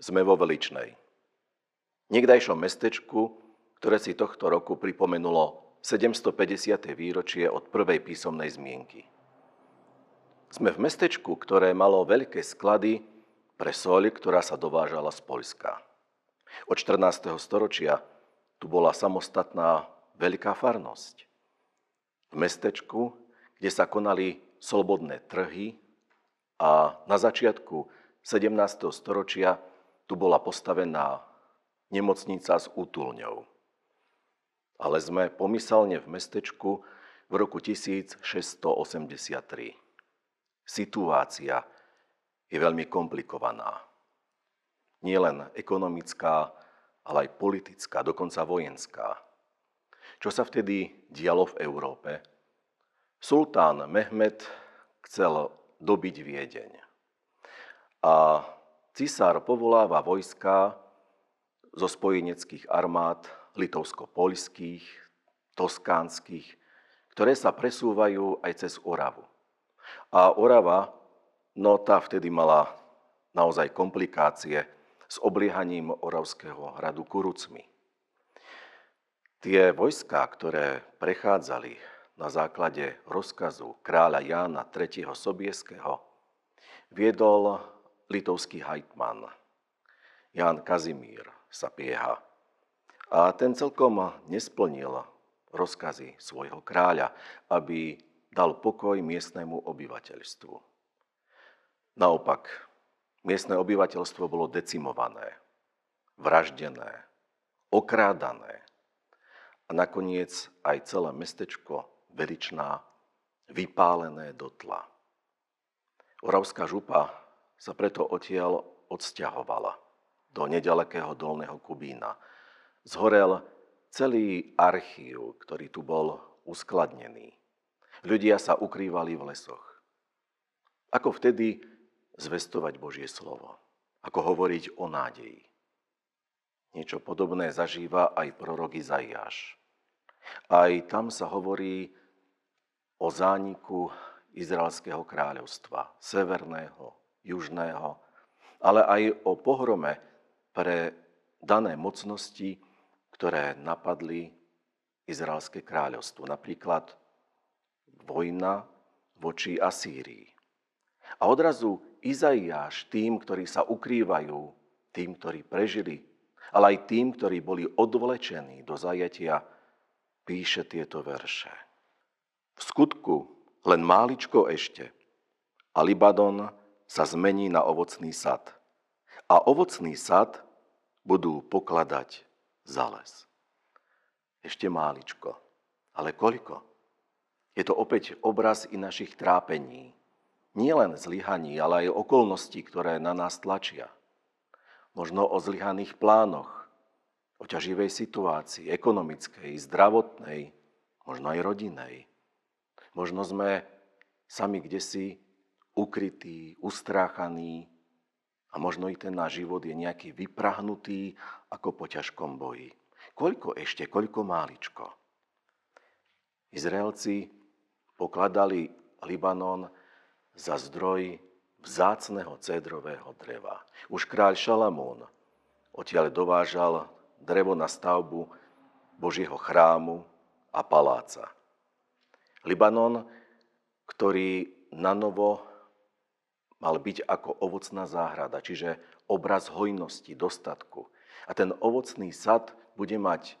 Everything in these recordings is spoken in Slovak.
Sme vo Veličnej. Niekdajšom mestečku, ktoré si tohto roku pripomenulo 750. výročie od prvej písomnej zmienky. Sme v mestečku, ktoré malo veľké sklady pre soľ, ktorá sa dovážala z Poľska. Od 14. storočia tu bola samostatná veľká farnosť. V mestečku, kde sa konali slobodné trhy a na začiatku 17. storočia tu bola postavená nemocnica s útulňou. Ale sme pomyselne v mestečku v roku 1683. Situácia je veľmi komplikovaná. Nie len ekonomická, ale aj politická, dokonca vojenská. Čo sa vtedy dialo v Európe? Sultán Mehmed chcel dobiť Viedeň. A Cisár povoláva vojska zo spojeneckých armád litovsko-poľských, toskánskych, ktoré sa presúvajú aj cez Oravu. A Orava, no tá vtedy mala naozaj komplikácie s obliehaním Oravského hradu Kurucmi. Tie vojská, ktoré prechádzali na základe rozkazu kráľa Jána III. Sobieského, viedol litovský hajtman Jan Kazimír sa pieha. A ten celkom nesplnil rozkazy svojho kráľa, aby dal pokoj miestnemu obyvateľstvu. Naopak, miestne obyvateľstvo bolo decimované, vraždené, okrádané a nakoniec aj celé mestečko Veličná vypálené do tla. Oravská župa sa preto odtiaľ odsťahovala do nedalekého Dolného Kubína. Zhorel celý archív, ktorý tu bol uskladnený. Ľudia sa ukrývali v lesoch. Ako vtedy zvestovať Božie slovo? Ako hovoriť o nádeji? Niečo podobné zažíva aj prorok Izaiáš. Aj tam sa hovorí o zániku Izraelského kráľovstva, severného, južného, ale aj o pohrome pre dané mocnosti, ktoré napadli Izraelské kráľovstvo. Napríklad vojna voči Asýrii. A odrazu Izaiáš tým, ktorí sa ukrývajú, tým, ktorí prežili, ale aj tým, ktorí boli odvlečení do zajatia, píše tieto verše. V skutku len máličko ešte a Libanon sa zmení na ovocný sad. A ovocný sad budú pokladať za les. Ešte máličko. Ale koľko? Je to opäť obraz i našich trápení. Nie len zlyhaní, ale aj okolností, ktoré na nás tlačia. Možno o zlyhaných plánoch, o ťaživej situácii, ekonomickej, zdravotnej, možno aj rodinej. Možno sme sami kde si ukrytý, ustráchaný a možno i ten náš život je nejaký vyprahnutý ako po ťažkom boji. Koľko ešte, koľko máličko. Izraelci pokladali Libanon za zdroj vzácného cedrového dreva. Už kráľ Šalamún odtiaľ dovážal drevo na stavbu Božieho chrámu a paláca. Libanon, ktorý na novo mal byť ako ovocná záhrada, čiže obraz hojnosti, dostatku. A ten ovocný sad bude mať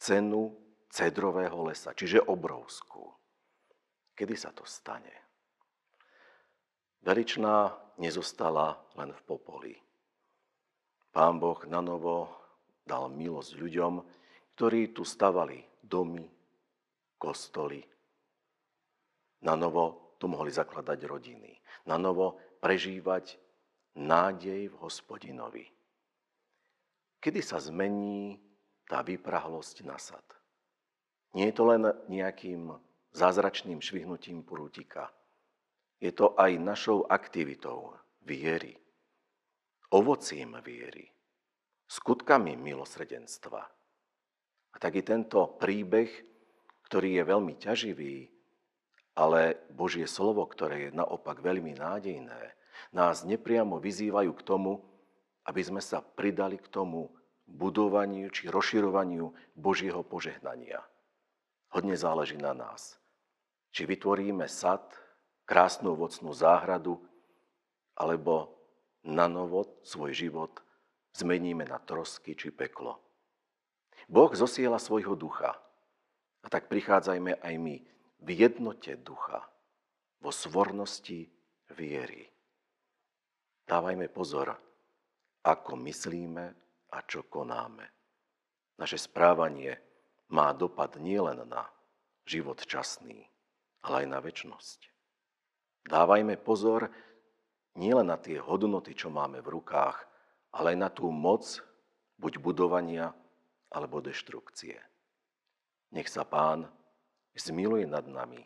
cenu cedrového lesa, čiže obrovskú. Kedy sa to stane? Veličná nezostala len v popoli. Pán Boh na novo dal milosť ľuďom, ktorí tu stavali domy, kostoly. Na novo tu mohli zakladať rodiny. Na novo prežívať nádej v hospodinovi. Kedy sa zmení tá vyprahlosť na sad? Nie je to len nejakým zázračným švihnutím prútika. Je to aj našou aktivitou viery, ovocím viery, skutkami milosredenstva. A tak i tento príbeh, ktorý je veľmi ťaživý, ale Božie slovo, ktoré je naopak veľmi nádejné, nás nepriamo vyzývajú k tomu, aby sme sa pridali k tomu budovaniu či rozširovaniu Božieho požehnania. Hodne záleží na nás. Či vytvoríme sad, krásnu ovocnú záhradu, alebo na novo svoj život zmeníme na trosky či peklo. Boh zosiela svojho ducha. A tak prichádzajme aj my v jednote ducha, vo svornosti viery. Dávajme pozor, ako myslíme a čo konáme. Naše správanie má dopad nielen na život časný, ale aj na väčnosť. Dávajme pozor nielen na tie hodnoty, čo máme v rukách, ale aj na tú moc buď budovania alebo deštrukcie. Nech sa Pán zmiluje nad nami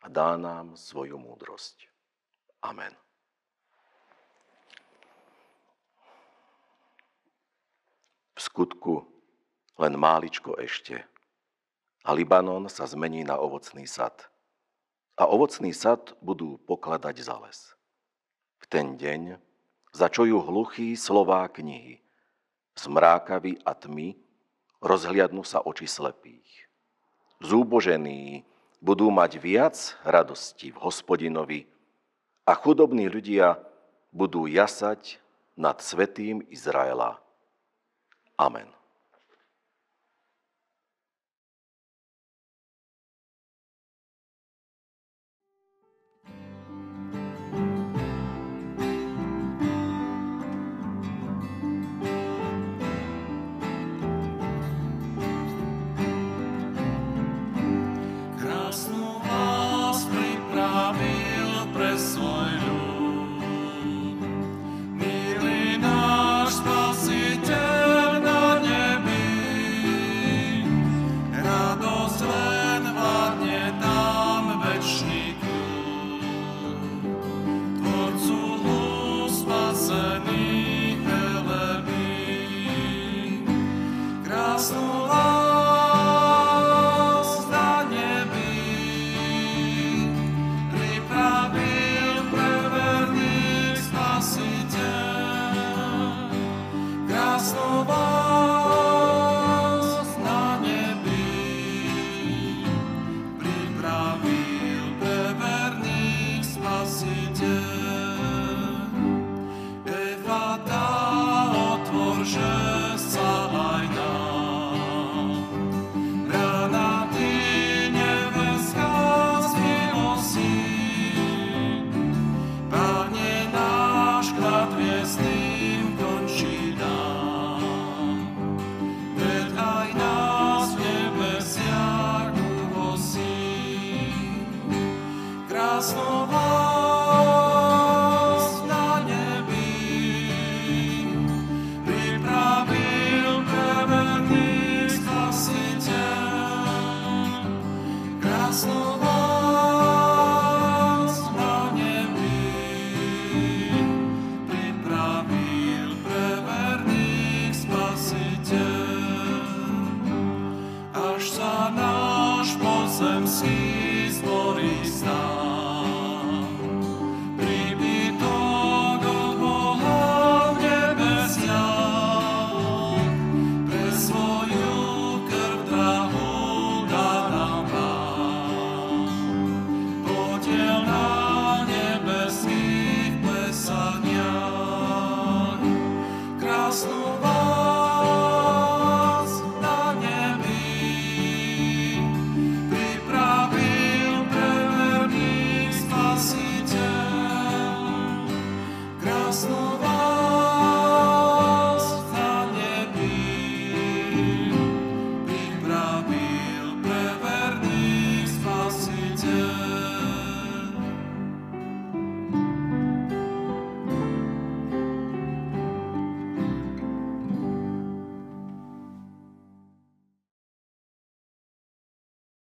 a dá nám svoju múdrosť. Amen. V skutku len máličko ešte a Libanon sa zmení na ovocný sad. A ovocný sad budú pokladať za les. V ten deň začujú hluchí slová knihy. Zmrákaví a tmy rozhliadnú sa oči slepých. Zúbožení budú mať viac radosti v hospodinovi a chudobní ľudia budú jasať nad svetým Izraela. Amen. lost